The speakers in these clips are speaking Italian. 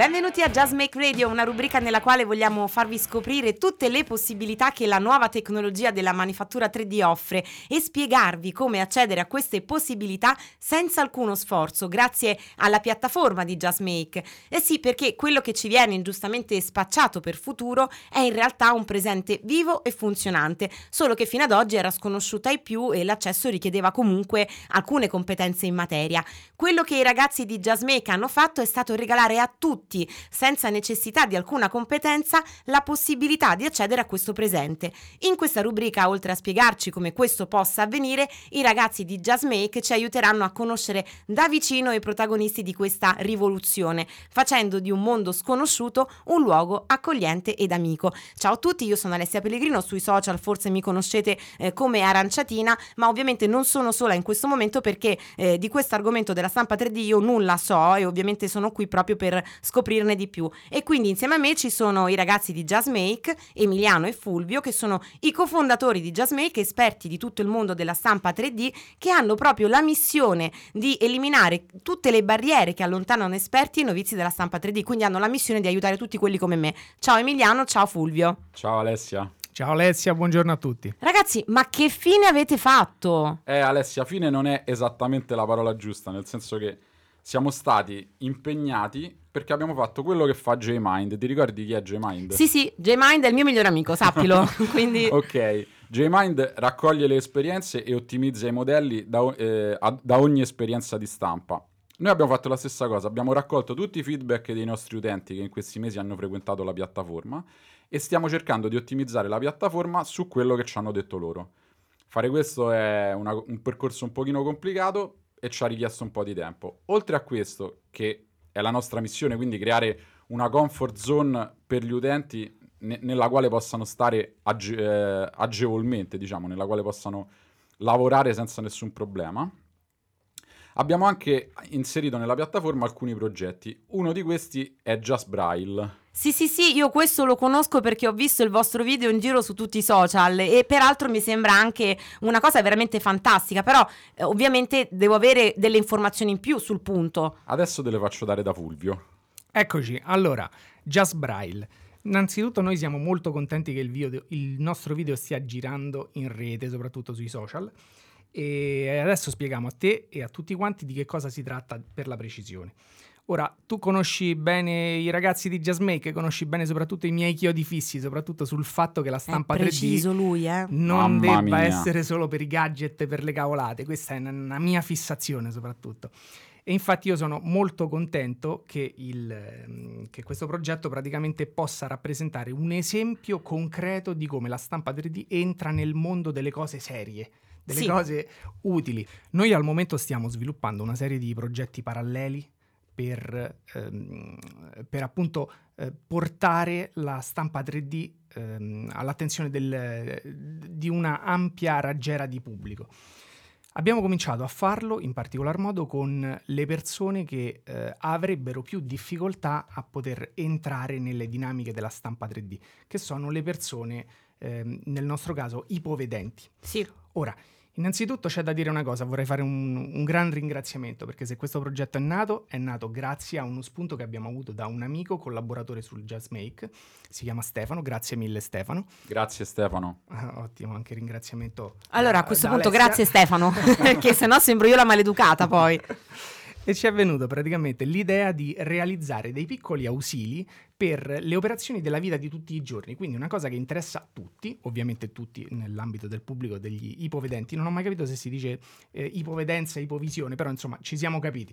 Benvenuti a Just Make Radio, una rubrica nella quale vogliamo farvi scoprire tutte le possibilità che la nuova tecnologia della manifattura 3D offre e spiegarvi come accedere a queste possibilità senza alcuno sforzo, grazie alla piattaforma di Just Make. Eh sì, perché quello che ci viene ingiustamente spacciato per futuro è in realtà un presente vivo e funzionante, solo che fino ad oggi era sconosciuta ai più e l'accesso richiedeva comunque alcune competenze in materia. Quello che i ragazzi di Just Make hanno fatto è stato regalare a tutti tutti, senza necessità di alcuna competenza, la possibilità di accedere a questo presente. In questa rubrica, oltre a spiegarci come questo possa avvenire, i ragazzi di Just Make ci aiuteranno a conoscere da vicino i protagonisti di questa rivoluzione, facendo di un mondo sconosciuto un luogo accogliente ed amico. Ciao a tutti, io sono Alessia Pellegrino, sui social forse mi conoscete eh, come Aranciatina, ma ovviamente non sono sola in questo momento perché eh, di questo argomento della stampa 3D io nulla so e ovviamente sono qui proprio per scoprirne di più. E quindi insieme a me ci sono i ragazzi di Jazzmake, Emiliano e Fulvio, che sono i cofondatori di Jazzmake, esperti di tutto il mondo della stampa 3D, che hanno proprio la missione di eliminare tutte le barriere che allontanano esperti e novizi della stampa 3D, quindi hanno la missione di aiutare tutti quelli come me. Ciao Emiliano, ciao Fulvio. Ciao Alessia. Ciao Alessia, buongiorno a tutti. Ragazzi, ma che fine avete fatto? Eh Alessia, fine non è esattamente la parola giusta, nel senso che siamo stati impegnati perché abbiamo fatto quello che fa J-Mind. Ti ricordi chi è J-Mind? Sì, sì, J-Mind è il mio migliore amico, sappilo. Quindi... ok, J-Mind raccoglie le esperienze e ottimizza i modelli da, eh, da ogni esperienza di stampa. Noi abbiamo fatto la stessa cosa, abbiamo raccolto tutti i feedback dei nostri utenti che in questi mesi hanno frequentato la piattaforma e stiamo cercando di ottimizzare la piattaforma su quello che ci hanno detto loro. Fare questo è una, un percorso un pochino complicato, e ci ha richiesto un po' di tempo. Oltre a questo, che è la nostra missione, quindi creare una comfort zone per gli utenti ne- nella quale possano stare age- eh, agevolmente, diciamo, nella quale possano lavorare senza nessun problema. Abbiamo anche inserito nella piattaforma alcuni progetti. Uno di questi è Just Braille. Sì, sì, sì, io questo lo conosco perché ho visto il vostro video in giro su tutti i social e peraltro mi sembra anche una cosa veramente fantastica, però eh, ovviamente devo avere delle informazioni in più sul punto. Adesso te le faccio dare da Fulvio. Eccoci, allora, Just Braille. Innanzitutto noi siamo molto contenti che il, video, il nostro video stia girando in rete, soprattutto sui social. E adesso spieghiamo a te e a tutti quanti di che cosa si tratta per la precisione. Ora, tu conosci bene i ragazzi di Jazzmake, conosci bene soprattutto i miei chiodi fissi, soprattutto sul fatto che la stampa 3D lui, eh? non Mamma debba mia. essere solo per i gadget e per le cavolate. Questa è una mia fissazione soprattutto. E infatti io sono molto contento che, il, che, questo progetto praticamente possa rappresentare un esempio concreto di come la stampa 3D entra nel mondo delle cose serie, delle sì. cose utili. Noi al momento stiamo sviluppando una serie di progetti paralleli per, ehm, per appunto eh, portare la stampa 3D ehm, all'attenzione del, di una ampia raggiera di pubblico. Abbiamo cominciato a farlo in particolar modo con le persone che eh, avrebbero più difficoltà a poter entrare nelle dinamiche della stampa 3D, che sono le persone, eh, nel nostro caso, ipovedenti. Sì. Ora, Innanzitutto c'è da dire una cosa, vorrei fare un, un, gran ringraziamento perché se questo progetto è nato, è nato grazie a uno spunto che abbiamo avuto da un amico collaboratore sul Jazzmake, si chiama Stefano, grazie mille Stefano. Grazie Stefano. Ah, ottimo, anche ringraziamento. Allora a questo punto Alessia. grazie Stefano, perché sennò sembro io la maleducata poi. e ci è venuta praticamente l'idea di realizzare dei piccoli ausili per le operazioni della vita di tutti i giorni, quindi una cosa che interessa a tutti, ovviamente tutti nell'ambito del pubblico degli ipovedenti, non ho mai capito se si dice eh, ipovedenza, ipovisione, però insomma ci siamo capiti.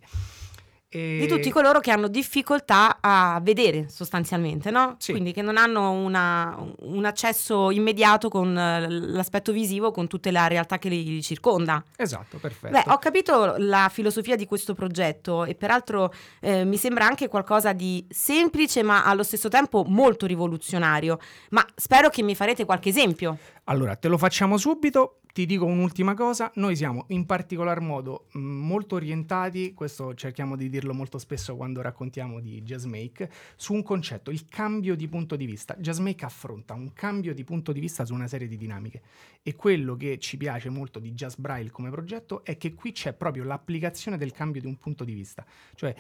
E... Di tutti coloro che hanno difficoltà a vedere sostanzialmente, no? Sì. Quindi che non hanno una, un accesso immediato con eh, l'aspetto visivo, con tutta la realtà che li circonda. Esatto, perfetto. Beh, ho capito la filosofia di questo progetto e peraltro eh, mi sembra anche qualcosa di semplice ma allo stesso tempo molto rivoluzionario. Ma spero che mi farete qualche esempio. Allora, te lo facciamo subito. Ti dico un'ultima cosa, noi siamo in particolar modo mh, molto orientati, questo cerchiamo di dirlo molto spesso quando raccontiamo di Jazzmake, su un concetto, il cambio di punto di vista. Jazzmake affronta un cambio di punto di vista su una serie di dinamiche e quello che ci piace molto di Jazz Braille come progetto è che qui c'è proprio l'applicazione del cambio di un punto di vista, cioè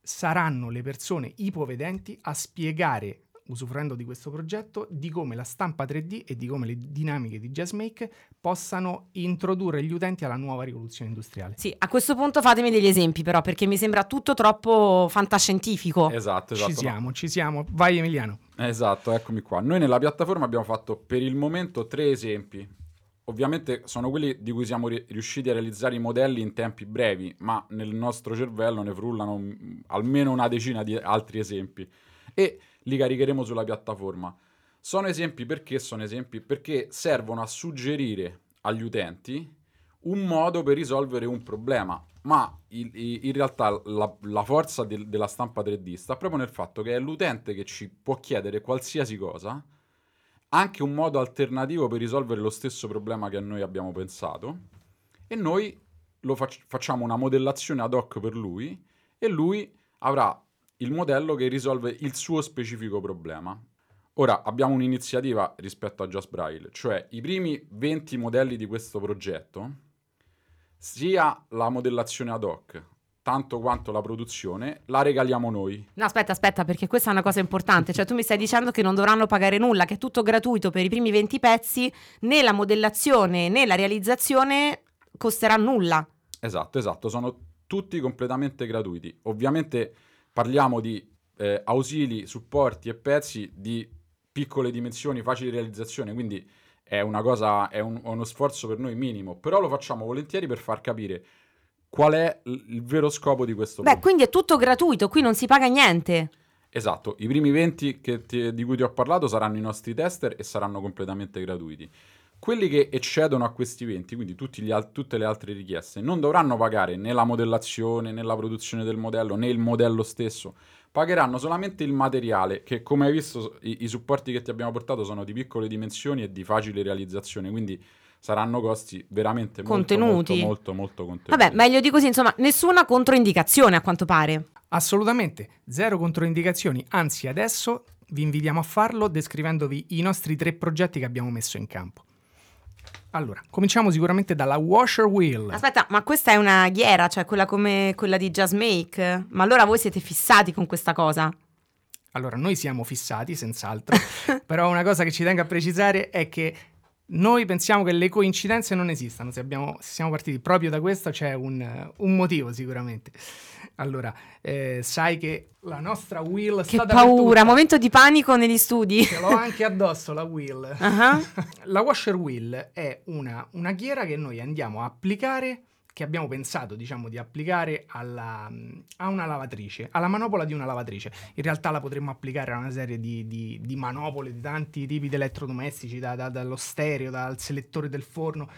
saranno le persone ipovedenti a spiegare usufruendo di questo progetto, di come la stampa 3D e di come le dinamiche di JazzMake possano introdurre gli utenti alla nuova rivoluzione industriale. Sì, a questo punto fatemi degli esempi però, perché mi sembra tutto troppo fantascientifico. Esatto, esatto. Ci siamo, ci siamo. Vai Emiliano. Esatto, eccomi qua. Noi nella piattaforma abbiamo fatto per il momento tre esempi. Ovviamente sono quelli di cui siamo riusciti a realizzare i modelli in tempi brevi, ma nel nostro cervello ne frullano mm, almeno una decina di altri esempi. E li caricheremo sulla piattaforma. Sono esempi perché sono esempi perché servono a suggerire agli utenti un modo per risolvere un problema, ma in, in realtà la, la forza de, della stampa 3D sta proprio nel fatto che è l'utente che ci può chiedere qualsiasi cosa, anche un modo alternativo per risolvere lo stesso problema che noi abbiamo pensato, e noi lo fac- facciamo una modellazione ad hoc per lui e lui avrà il modello che risolve il suo specifico problema. Ora abbiamo un'iniziativa rispetto a Just Braille, cioè i primi 20 modelli di questo progetto, sia la modellazione ad hoc, tanto quanto la produzione, la regaliamo noi. No, aspetta, aspetta, perché questa è una cosa importante. Cioè, tu mi stai dicendo che non dovranno pagare nulla, che è tutto gratuito per i primi 20 pezzi, né la modellazione né la realizzazione costerà nulla. Esatto, esatto, sono tutti completamente gratuiti. Ovviamente parliamo di eh, ausili, supporti e pezzi di piccole dimensioni, facile realizzazione, quindi è una cosa, è, un, uno sforzo per noi minimo, però lo facciamo volentieri per far capire qual è il vero scopo di questo Beh, quindi è tutto gratuito, qui non si paga niente. Esatto, i primi 20 ti, di cui ti ho parlato saranno i nostri tester e saranno completamente gratuiti. Quelli che eccedono a questi 20, quindi al- tutte le altre richieste, non dovranno pagare né la modellazione, né la produzione del modello, né il modello stesso. Pagheranno solamente il materiale, che come hai visto i, i supporti che ti abbiamo portato sono di piccole dimensioni e di facile realizzazione, quindi saranno costi veramente contenuti. molto, molto, molto, molto contenuti. Vabbè, meglio di così, insomma, nessuna controindicazione a quanto pare. Assolutamente, zero controindicazioni, anzi adesso vi invitiamo a farlo descrivendovi i nostri tre progetti che abbiamo messo in campo. Allora, cominciamo sicuramente dalla washer wheel. Aspetta, ma questa è una ghiera, cioè quella come quella di Just Make? Ma allora voi siete fissati con questa cosa? Allora, noi siamo fissati, senz'altro, però una cosa che ci tengo a precisare è che noi pensiamo che le coincidenze non esistano. Se, abbiamo, se siamo partiti proprio da questo, c'è un, un motivo sicuramente. Allora, eh, sai che la nostra wheel che paura, momento di panico negli studi. Ce l'ho anche addosso la wheel. Uh-huh. la washer wheel è una, una ghiera che noi andiamo a applicare che abbiamo pensato diciamo, di applicare alla, a una lavatrice, alla manopola di una lavatrice. In realtà la potremmo applicare a una serie di, di, di manopole di tanti tipi di elettrodomestici, da, da, dallo stereo, dal selettore del forno,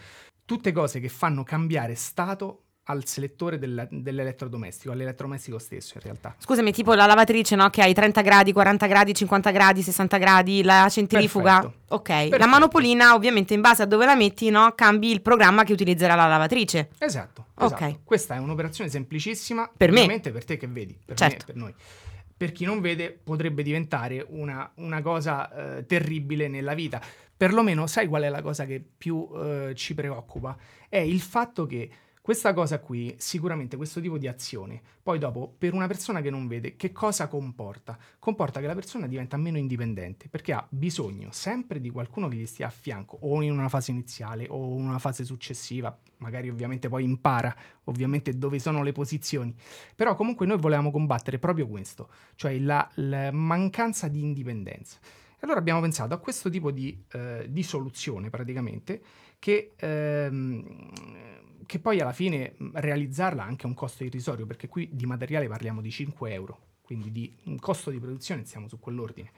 tutte cose che fanno cambiare stato al selettore del, dell'elettrodomestico, all'elettrodomestico stesso in realtà. Scusami, tipo la lavatrice, no? Che hai 30 gradi, 40 gradi, 50 gradi, 60 gradi, la centrifuga. Perfetto. Ok. Perfetto. La manopolina, ovviamente, in base a dove la metti, no? Cambi il programma che utilizzerà la lavatrice. Esatto. esatto. Ok. Questa è un'operazione semplicissima. Per me. per te che vedi. Per certo. me per noi. Per chi non vede, potrebbe diventare una, una cosa eh, terribile nella vita. Perlomeno, sai qual è la cosa che più eh, ci preoccupa? È il fatto che questa cosa qui, sicuramente questo tipo di azione, poi dopo per una persona che non vede, che cosa comporta? Comporta che la persona diventa meno indipendente perché ha bisogno sempre di qualcuno che gli stia a fianco o in una fase iniziale o in una fase successiva, magari ovviamente poi impara ovviamente dove sono le posizioni, però comunque noi volevamo combattere proprio questo, cioè la, la mancanza di indipendenza. E allora abbiamo pensato a questo tipo di, eh, di soluzione praticamente che... Ehm, che poi alla fine realizzarla ha anche un costo irrisorio, perché qui di materiale parliamo di 5 euro, quindi di un costo di produzione siamo su quell'ordine.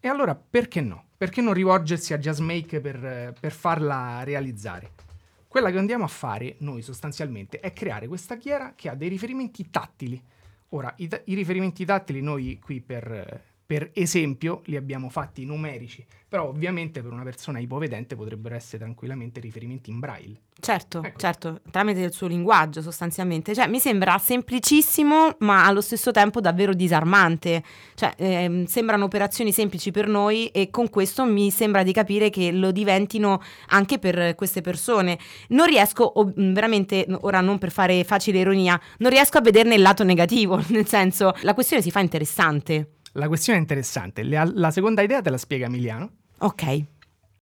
E allora perché no? Perché non rivolgersi a JazzMake per, per farla realizzare? Quella che andiamo a fare noi sostanzialmente è creare questa ghiera che ha dei riferimenti tattili. Ora, i, i riferimenti tattili noi qui per, per esempio li abbiamo fatti numerici, però ovviamente per una persona ipovedente potrebbero essere tranquillamente riferimenti in braille. Certo, Ecco. certo, tramite il suo linguaggio sostanzialmente. Cioè, mi sembra semplicissimo, ma allo stesso tempo davvero disarmante. Cioè, ehm, sembrano operazioni semplici per noi e con questo mi sembra di capire che lo diventino anche per queste persone. Non riesco, o- mh, veramente, ora non per fare facile ironia, non riesco a vederne il lato negativo, nel senso, la questione si fa interessante. La questione è interessante. Le- la seconda idea te la spiega Emiliano. Ok,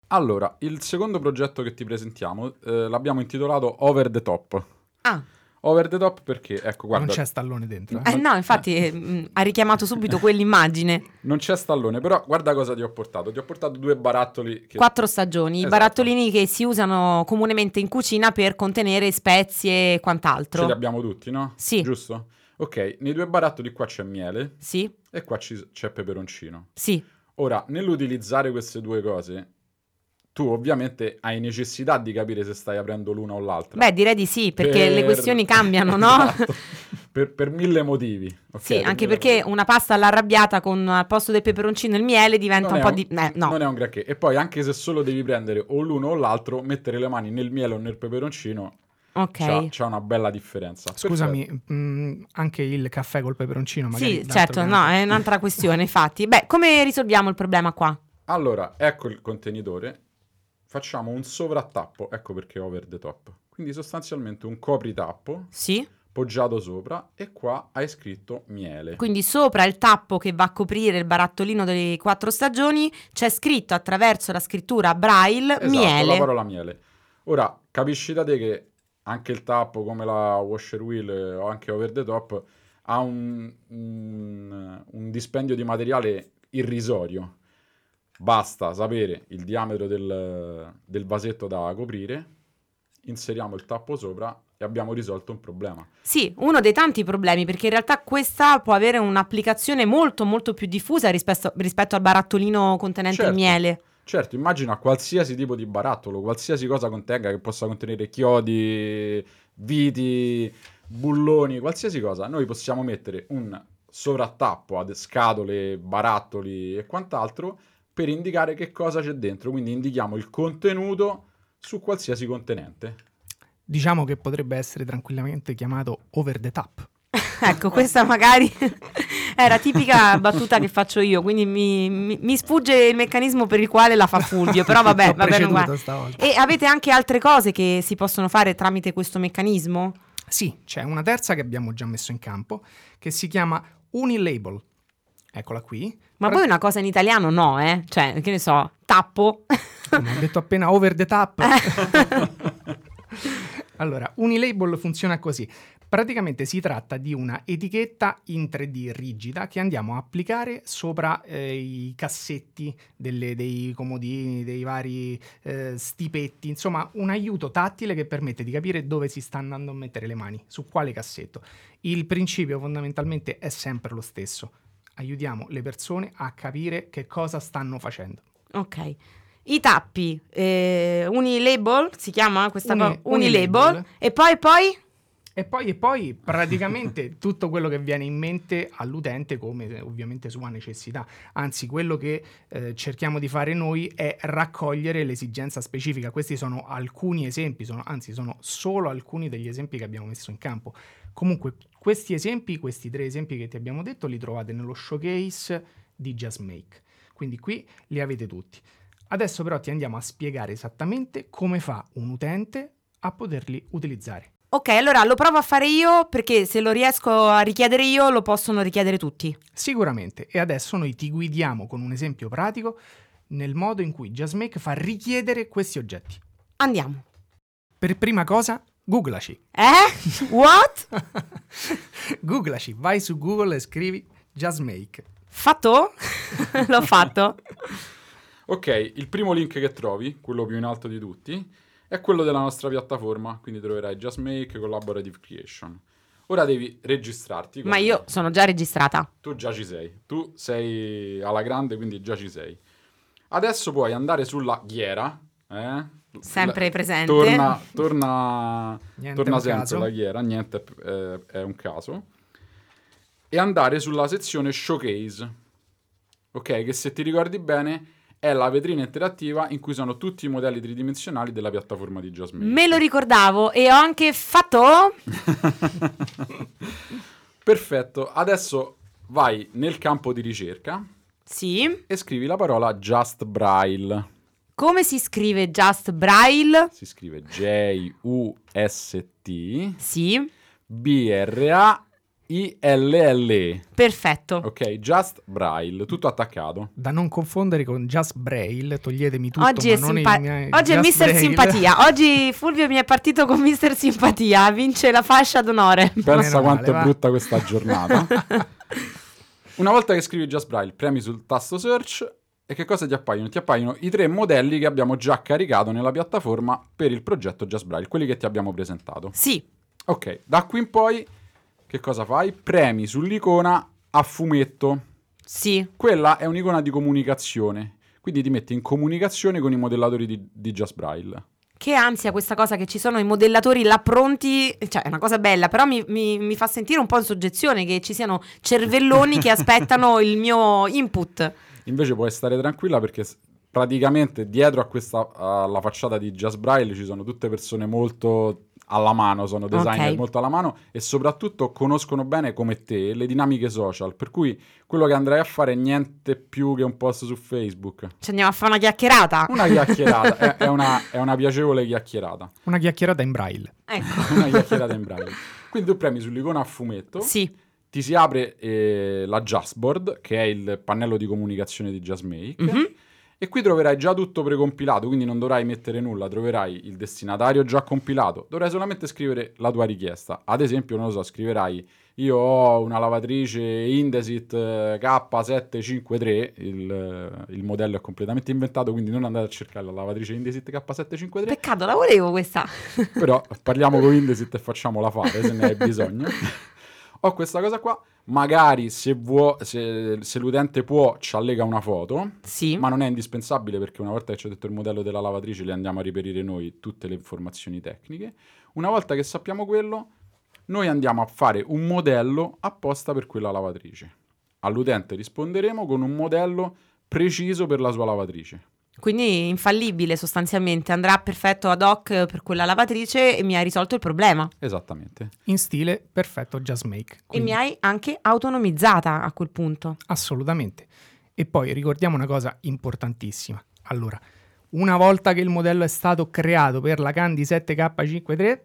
Allora, il secondo progetto che ti presentiamo eh, l'abbiamo intitolato Over the Top. ah, Over the Top perché, ecco, guarda, non c'è stallone dentro. eh. eh, no, infatti eh, mh, ha richiamato subito quell'immagine. non c'è stallone, però guarda cosa ti ho portato. Ti ho portato due barattoli che... Quattro stagioni, i Esatto. barattolini che si usano comunemente in cucina per contenere spezie e Ce quant'altro. li abbiamo tutti, no? Sì. Giusto? Ok, nei due barattoli qua c'è miele Sì, e qua ci- c'è peperoncino. sì, Ora, nell'utilizzare queste due cose, tu ovviamente hai necessità di capire se stai aprendo l'una o l'altra. beh direi di sì, perché Per- le questioni cambiano, no? Esatto. per, per mille motivi. ok? Sì, Per anche perché motivi. una pasta all'arrabbiata con al posto del peperoncino il miele diventa Non un po' di... eh, no, Non è un granché. E poi, anche se solo devi prendere o l'uno o l'altro, mettere le mani nel miele o nel peperoncino ok. c'ha, c'ha una bella differenza. Scusami, mh, anche il caffè col peperoncino magari. Sì, certo, no, è un'altra questione, infatti. Beh, come risolviamo il problema qua? Allora, ecco il contenitore. Facciamo un sovrattappo, ecco perché over the top. Quindi sostanzialmente un copritappo Sì? poggiato sopra e qua hai scritto miele. Quindi sopra il tappo che va a coprire il barattolino delle quattro stagioni c'è scritto attraverso la scrittura braille Esatto, miele. la parola miele. Ora, capisci da te che anche il tappo come la washer wheel eh, o anche over the top ha un, un- un dispendio di materiale irrisorio. Basta sapere il diametro del, del vasetto da coprire, inseriamo il tappo sopra e abbiamo risolto un problema. Sì, uno dei tanti problemi, perché in realtà questa può avere un'applicazione molto molto più diffusa rispetto, rispetto al barattolino contenente il Certo. miele. Certo, immagina qualsiasi tipo di barattolo, qualsiasi cosa contenga che possa contenere chiodi, viti, bulloni, qualsiasi cosa. Noi possiamo mettere un sovrattappo ad scatole, barattoli e quant'altro per indicare che cosa c'è dentro. Quindi indichiamo il contenuto su qualsiasi contenente. Diciamo che potrebbe essere tranquillamente chiamato over the top. Ecco, questa magari era tipica battuta che faccio io, quindi mi, mi- mi sfugge il meccanismo per il quale la fa Fulvio, però vabbè, T'ho va bene preceduto uguale. stavolta. E avete anche altre cose che si possono fare tramite questo meccanismo? Sì, c'è una terza che abbiamo già messo in campo che si chiama Unilabel. Eccola qui. Ma poi una cosa in italiano no, eh? Cioè, che ne so, tappo. Come ho detto appena over the top. allora, Unilabel funziona così. Praticamente si tratta di una etichetta in 3D rigida che andiamo a applicare sopra eh, i cassetti delle- dei comodini, dei vari eh, stipetti, insomma un aiuto tattile che permette di capire dove si sta andando a mettere le mani, su quale cassetto. Il principio fondamentalmente è sempre lo stesso. Aiutiamo le persone a capire che cosa stanno facendo. ok. I tappi, eh, Unilabel, si chiama questa Uni- cosa? Unilabel. Unilabel. E poi, poi? E poi, e poi praticamente tutto quello che viene in mente all'utente come eh, ovviamente sua necessità. Anzi, quello che eh, cerchiamo di fare noi è raccogliere l'esigenza specifica. Questi sono alcuni esempi, sono, anzi sono solo alcuni degli esempi che abbiamo messo in campo. Comunque, questi esempi, questi tre esempi che ti abbiamo detto, li trovate nello showcase di Just Make. Quindi qui li avete tutti. Adesso però ti andiamo a spiegare esattamente come fa un utente a poterli utilizzare. Ok, allora lo provo a fare io perché se lo riesco a richiedere io lo possono richiedere tutti. Sicuramente, e adesso noi ti guidiamo con un esempio pratico nel modo in cui JustMake fa richiedere questi oggetti. Andiamo. Per prima cosa, googlaci. Eh? What? googlaci, vai su Google e scrivi JustMake. Fatto? L'ho fatto. Ok, il primo link che trovi, quello più in alto di tutti, è quello della nostra piattaforma, quindi troverai Just Make Collaborative Creation. Ora devi registrarti. Ma io sono già registrata. Tu già ci sei, tu sei alla grande, quindi già ci sei. Adesso puoi andare sulla ghiera, eh? Sempre La- presente. Torna, torna, torna sempre caso. la ghiera, niente eh, è un caso. E andare sulla sezione Showcase. ok? Che se ti ricordi bene è la vetrina interattiva in cui sono tutti i modelli tridimensionali della piattaforma di Jasmine. Me lo ricordavo e ho anche fatto... Perfetto, adesso vai nel campo di ricerca. Sì. E scrivi la parola Just Braille. Come si scrive Just Braille? Si scrive J-U-S-T. Sì. B-R-A i-L-L-E. Perfetto. Ok, Just Braille, tutto attaccato. Da non confondere con Just Braille, toglietemi tutto. Oggi è, simpa- Oggi è Mister Braille. Simpatia. Oggi Fulvio mi è partito con Mister Simpatia. Vince la fascia d'onore. Pensa quanto male, è va. brutta questa giornata. Una volta che scrivi Just Braille, premi sul tasto search e che cosa ti appaiono? Ti appaiono i tre modelli che abbiamo già caricato nella piattaforma per il progetto Just Braille, quelli che ti abbiamo presentato. Sì. Ok, da qui in poi che cosa fai? Premi sull'icona a fumetto. Sì. Quella è un'icona di comunicazione, quindi ti metti in comunicazione con i modellatori di, di Just Braille. Che ansia questa cosa che ci sono i modellatori là pronti, cioè è una cosa bella, però mi, mi- mi fa sentire un po' in soggezione che ci siano cervelloni che aspettano il mio input. Invece puoi stare tranquilla perché praticamente dietro a questa alla facciata di Just Braille ci sono tutte persone molto alla mano, sono designer Ok. molto alla mano e soprattutto conoscono bene come te le dinamiche social, per cui quello che andrai a fare è niente più che un post su Facebook. Ci andiamo a fare una chiacchierata. Una chiacchierata, è, è una, è una piacevole chiacchierata, Una chiacchierata in Braille. Ecco. una chiacchierata in braille. Quindi tu premi sull'icona a fumetto, Sì. ti si apre eh, la Justboard, che è il pannello di comunicazione di JustMake, Mhm. E qui troverai già tutto precompilato, quindi non dovrai mettere nulla, troverai il destinatario già compilato, dovrai solamente scrivere la tua richiesta. Ad esempio, non lo so, scriverai io ho una lavatrice Indesit eh, K753, il, eh, il modello è completamente inventato, quindi non andate a cercare la lavatrice Indesit K753, Peccato, la volevo questa. però parliamo con Indesit e facciamola fare se ne hai bisogno. Ho questa cosa qua, magari se, vuo- se, se l'utente può ci allega una foto, Sì. ma non è indispensabile perché una volta che ci ho detto il modello della lavatrice le andiamo a riperire noi tutte le informazioni tecniche. Una volta che sappiamo quello, noi andiamo a fare un modello apposta per quella lavatrice. All'utente risponderemo con un modello preciso per la sua lavatrice. Quindi infallibile sostanzialmente, andrà perfetto ad hoc per quella lavatrice e mi hai risolto il problema. Esattamente. In stile perfetto Just Make. E Quindi- mi hai anche autonomizzata a quel punto. Assolutamente. E poi ricordiamo una cosa importantissima. Allora, una volta che il modello è stato creato per la Candy 7K53,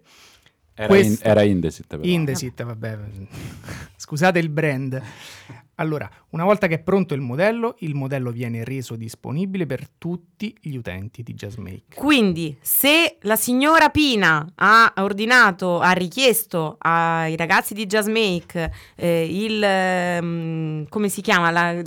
Era, Questo- in- era Indesit però. Indesit, vabbè, scusate il brand. Allora, una volta che è pronto il modello, il modello viene reso disponibile per tutti gli utenti di JustMake. Quindi, se la signora Pina ha ordinato, ha richiesto ai ragazzi di JustMake eh, il ehm, come si chiama? La,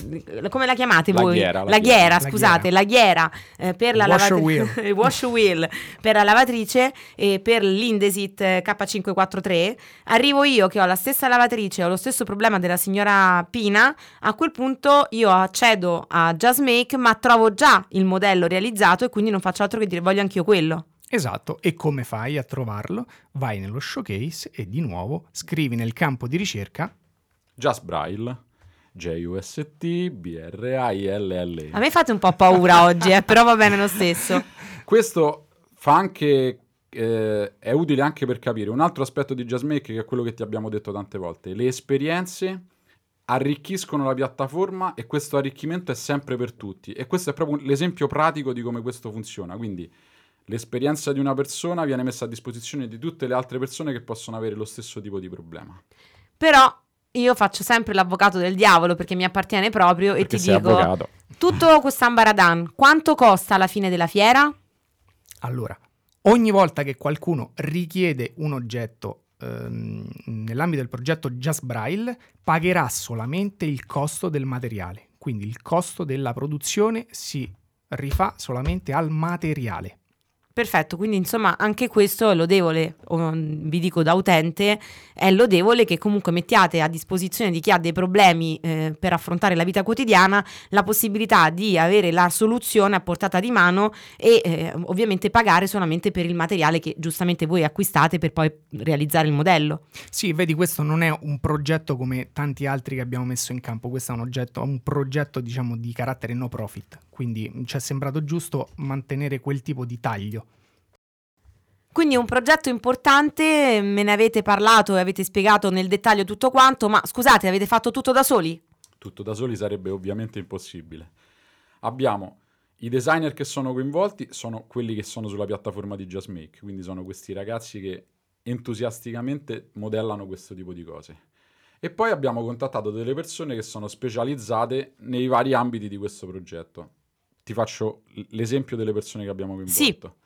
come la chiamate La voi? ghiera, la la ghiera. ghiera, La scusate, la ghiera eh, per la Wash lavatrice, il wash wheel per la lavatrice e per l'Indesit eh, K543. Arrivo io che ho la stessa lavatrice, ho lo stesso problema della signora Pina. A quel punto io accedo a JustMake, ma trovo già il modello realizzato e quindi non faccio altro che dire voglio anch'io quello. Esatto, e come fai a trovarlo? Vai nello showcase e di nuovo scrivi nel campo di ricerca Just Braille. J-U-S-T, B-R-A-I-L-L. A me fate un po' paura oggi, eh, però va bene lo stesso. Questo fa anche. eh, è utile anche per capire un altro aspetto di JustMake che è quello che ti abbiamo detto tante volte. Le esperienze arricchiscono la piattaforma e questo arricchimento è sempre per tutti. E questo è proprio l'esempio pratico di come questo funziona. Quindi l'esperienza di una persona viene messa a disposizione di tutte le altre persone che possono avere lo stesso tipo di problema. Però io faccio sempre l'avvocato del diavolo perché mi appartiene proprio e Perché ti sei dico avvocato. tutto questo ambaradan, quanto costa alla fine della fiera? Allora, ogni volta che qualcuno richiede un oggetto ehm, nell'ambito del progetto Just Braille, pagherà solamente il costo del materiale. Quindi il costo della produzione si rifà solamente al materiale. Perfetto, quindi insomma anche questo è lodevole, vi dico da utente, è lodevole che comunque mettiate a disposizione di chi ha dei problemi eh, per affrontare la vita quotidiana la possibilità di avere la soluzione a portata di mano e eh, ovviamente pagare solamente per il materiale che giustamente voi acquistate per poi realizzare il modello. Sì, vedi, questo non è un progetto come tanti altri che abbiamo messo in campo, questo è un, oggetto, un progetto diciamo di carattere no profit, quindi ci è sembrato giusto mantenere quel tipo di taglio. Quindi un progetto importante, me ne avete parlato e avete spiegato nel dettaglio tutto quanto, ma scusate, avete fatto tutto da soli? Tutto da soli sarebbe ovviamente impossibile. Abbiamo i designer che sono coinvolti, sono quelli che sono sulla piattaforma di JustMake, quindi sono questi ragazzi che entusiasticamente modellano questo tipo di cose. E poi abbiamo contattato delle persone che sono specializzate nei vari ambiti di questo progetto. Ti faccio l'esempio delle persone che abbiamo coinvolto. Sì.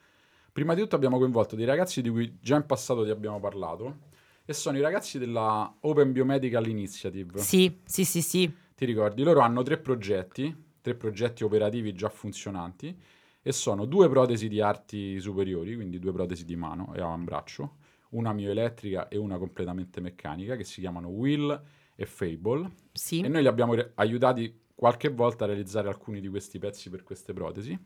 Prima di tutto abbiamo coinvolto dei ragazzi di cui già in passato ti abbiamo parlato e sono i ragazzi della Open Biomedical Initiative. Sì, sì, sì, sì. Ti ricordi? Loro hanno tre progetti, tre progetti operativi già funzionanti e sono due protesi di arti superiori, quindi due protesi di mano e avambraccio, una mioelettrica e una completamente meccanica che si chiamano Will e Fable. Sì. E noi li abbiamo re- aiutati qualche volta a realizzare alcuni di questi pezzi per queste protesi.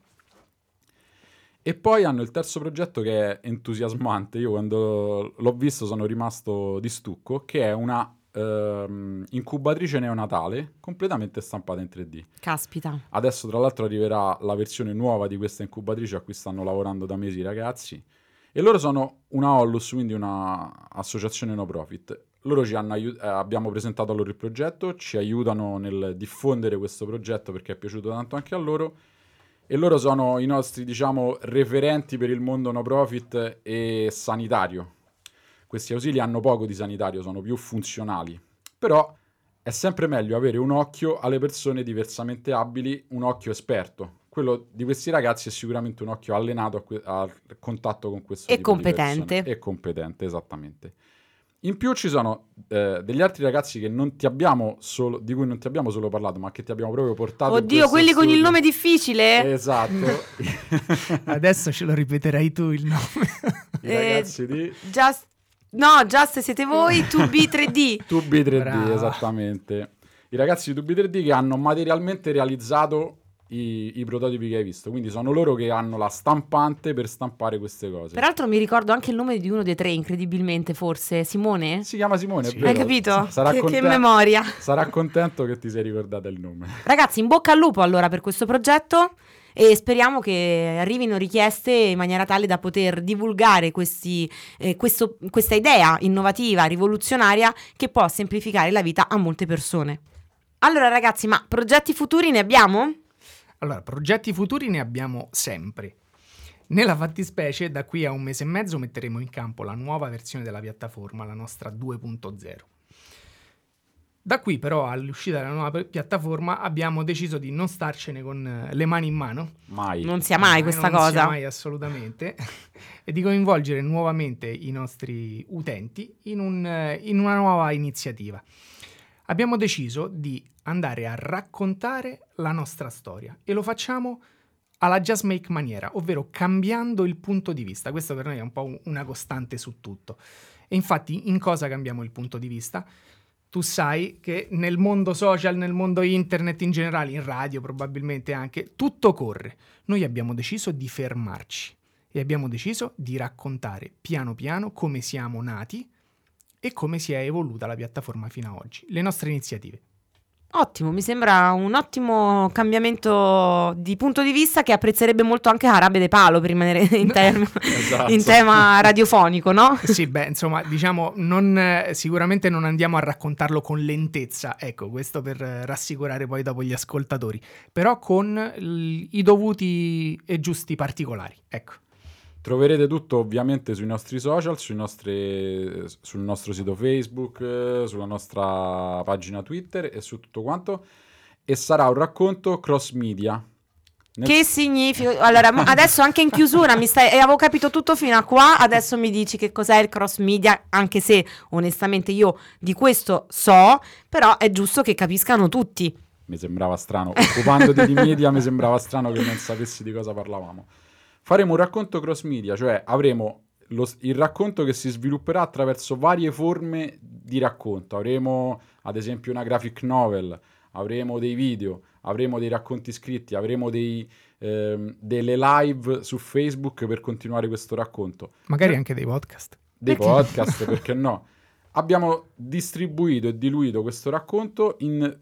E poi hanno il terzo progetto che è entusiasmante, io quando l'ho visto sono rimasto di stucco, che è una ehm, incubatrice neonatale completamente stampata in 3D. Caspita. Adesso tra l'altro arriverà la versione nuova di questa incubatrice a cui stanno lavorando da mesi i ragazzi. E loro sono una Hollus, quindi un'associazione no profit. Loro ci hanno aiut- eh, abbiamo presentato loro il progetto, ci aiutano nel diffondere questo progetto perché è piaciuto tanto anche a loro e loro sono i nostri, diciamo, referenti per il mondo no profit e sanitario. Questi ausili hanno poco di sanitario, sono più funzionali. Però è sempre meglio avere un occhio alle persone diversamente abili, un occhio esperto. Quello di questi ragazzi è sicuramente un occhio allenato que- al contatto con questo e tipo competente. E competente, esattamente. In più ci sono eh, degli altri ragazzi solo, di cui non ti abbiamo solo parlato, ma che ti abbiamo proprio portato. Oddio, quelli studio. con il nome difficile? Esatto. Adesso ce lo ripeterai tu il nome. I eh, ragazzi di... Just... No, Just siete voi, 2B3D. 2B3D, esattamente. I ragazzi di 2B3D che hanno materialmente realizzato i, i, prototipi che hai visto. Quindi sono loro che hanno la stampante per stampare queste cose. Peraltro mi ricordo anche il nome di uno dei tre, incredibilmente, forse. Simone? Si chiama Simone, sì. Hai capito? Sarà che, conten- che memoria. Sarà contento che ti sei ricordata il nome. Ragazzi, in bocca al lupo allora per questo progetto e speriamo che arrivino richieste in maniera tale da poter divulgare questi, eh, questo, questa idea innovativa, rivoluzionaria che può semplificare la vita a molte persone. Allora ragazzi, ma progetti futuri ne abbiamo? Allora, progetti futuri ne abbiamo sempre. Nella fattispecie, da qui a un mese e mezzo metteremo in campo la nuova versione della piattaforma, la nostra 2.0. Da qui però all'uscita della nuova piattaforma abbiamo deciso di non starcene con eh, le mani in mano. Mai. Non sia mai questa non cosa. Non sia mai assolutamente. e di coinvolgere nuovamente i nostri utenti in, un, eh, in una nuova iniziativa. Abbiamo deciso di andare a raccontare la nostra storia e lo facciamo alla just make maniera, ovvero cambiando il punto di vista. Questo per noi è un po' una costante su tutto. E infatti in cosa cambiamo il punto di vista? Tu sai che nel mondo social, nel mondo internet in generale, in radio probabilmente anche, tutto corre. Noi abbiamo deciso di fermarci e abbiamo deciso di raccontare piano piano come siamo nati e come si è evoluta la piattaforma fino ad oggi, le nostre iniziative. Ottimo, mi sembra un ottimo cambiamento di punto di vista che apprezzerebbe molto anche Arabe De Palo per rimanere in, term- esatto. in tema radiofonico, no? Sì, beh, insomma, diciamo, non, sicuramente non andiamo a raccontarlo con lentezza, ecco, questo per rassicurare poi dopo gli ascoltatori, però con l- i dovuti e giusti particolari, ecco. Troverete tutto ovviamente sui nostri social, sui nostri, sul nostro sito Facebook, sulla nostra pagina Twitter e su tutto quanto. E sarà un racconto cross media. Nel... Che significa? Allora, adesso anche in chiusura mi stai. avevo capito tutto fino a qua. Adesso mi dici che cos'è il cross media, anche se onestamente io di questo so, però è giusto che capiscano tutti. Mi sembrava strano, occupandoti di media, mi sembrava strano che non sapessi di cosa parlavamo. Faremo un racconto cross media, cioè avremo lo, il racconto che si svilupperà attraverso varie forme di racconto. Avremo ad esempio una graphic novel, avremo dei video, avremo dei racconti scritti, avremo dei, ehm, delle live su Facebook per continuare questo racconto. Magari anche dei podcast. Dei perché? podcast, perché no? Abbiamo distribuito e diluito questo racconto in,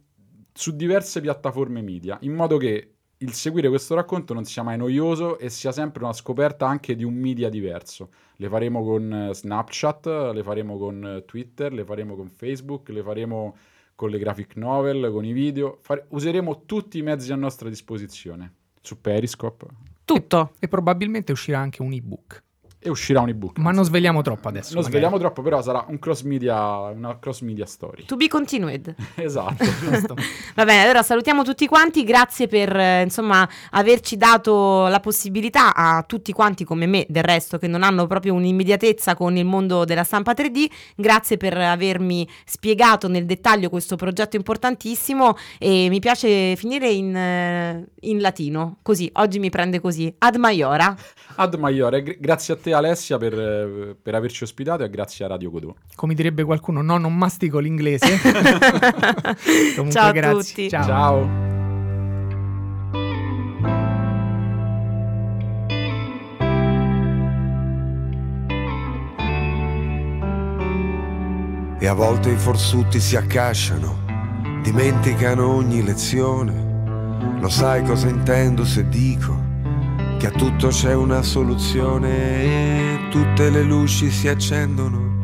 su diverse piattaforme media, in modo che il seguire questo racconto non sia mai noioso e sia sempre una scoperta anche di un media diverso. Le faremo con Snapchat, le faremo con Twitter, le faremo con Facebook, le faremo con le graphic novel, con i video. Fare... useremo tutti i mezzi a nostra disposizione. Su Periscope. Tutto. E, e probabilmente uscirà anche un ebook e uscirà un ebook. Ma non sveliamo troppo adesso. Non magari. sveliamo troppo, però sarà un cross media, una cross media story. To be continued. esatto. Va bene, allora salutiamo tutti quanti, grazie per eh, insomma averci dato la possibilità a tutti quanti come me, del resto, che non hanno proprio un'immediatezza con il mondo della stampa 3D, grazie per avermi spiegato nel dettaglio questo progetto importantissimo e mi piace finire in, eh, in latino, così, oggi mi prende così, ad maiora. Ad maiore, grazie a te Alessia per, per, averci ospitato e grazie a Radio Godot. Come direbbe qualcuno, no, non mastico l'inglese. Comunque, Ciao grazie. a tutti. Ciao. Ciao. E a volte i forsuti si accasciano, dimenticano ogni lezione. Lo sai cosa intendo se dico? Che a tutto c'è una soluzione e tutte le luci si accendono,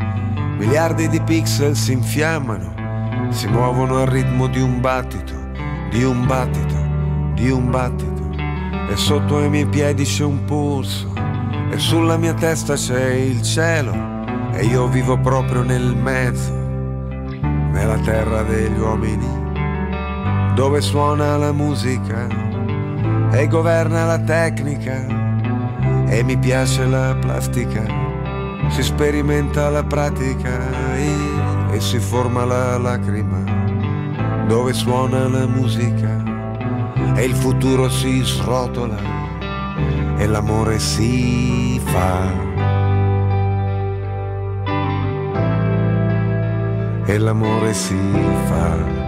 miliardi di pixel si infiammano, si muovono al ritmo di un battito, di un battito, di un battito, e sotto ai miei piedi c'è un polso, e sulla mia testa c'è il cielo, e io vivo proprio nel mezzo, nella terra degli uomini, dove suona la musica e governa la tecnica e mi piace la plastica, si sperimenta la pratica e, e si forma la lacrima dove suona la musica e il futuro si srotola e l'amore si fa. E l'amore si fa.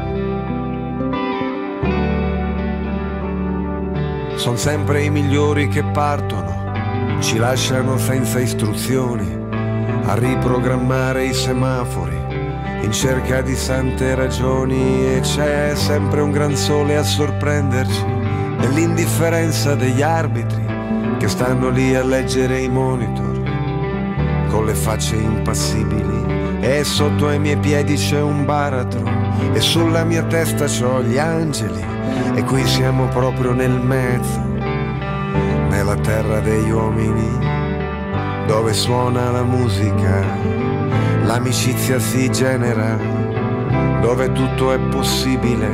Sono sempre i migliori che partono, ci lasciano senza istruzioni a riprogrammare i semafori in cerca di sante ragioni e c'è sempre un gran sole a sorprenderci nell'indifferenza degli arbitri che stanno lì a leggere i monitor con le facce impassibili e sotto ai miei piedi c'è un baratro e sulla mia testa c'ho gli angeli e qui siamo proprio nel mezzo, nella terra degli uomini, dove suona la musica, l'amicizia si genera, dove tutto è possibile,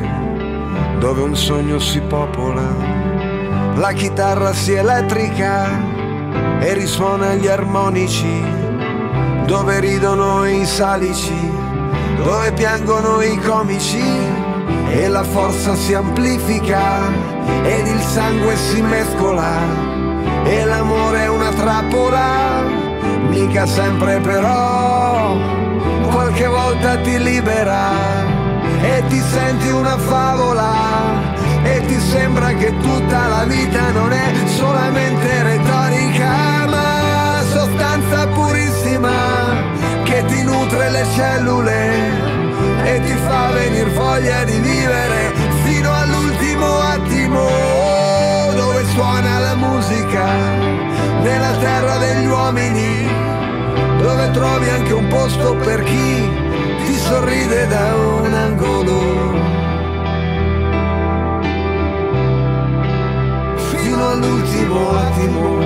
dove un sogno si popola, la chitarra si elettrica e risuona gli armonici, dove ridono i salici, dove piangono i comici e la forza si amplifica ed il sangue si mescola e l'amore è una trappola, mica sempre però, qualche volta ti libera e ti senti una favola e ti sembra che tutta la vita non è solamente retorica ma sostanza purissima che ti nutre le cellule fa voglia di vivere fino all'ultimo attimo. Dove suona la musica nella terra degli uomini dove trovi anche un posto per chi ti sorride da un angolo. Fino all'ultimo attimo.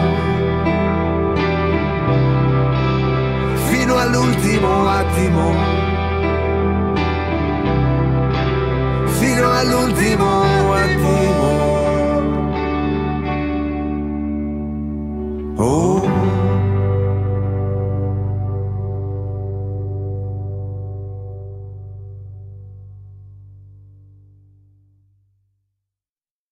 Fino all'ultimo attimo al último activo.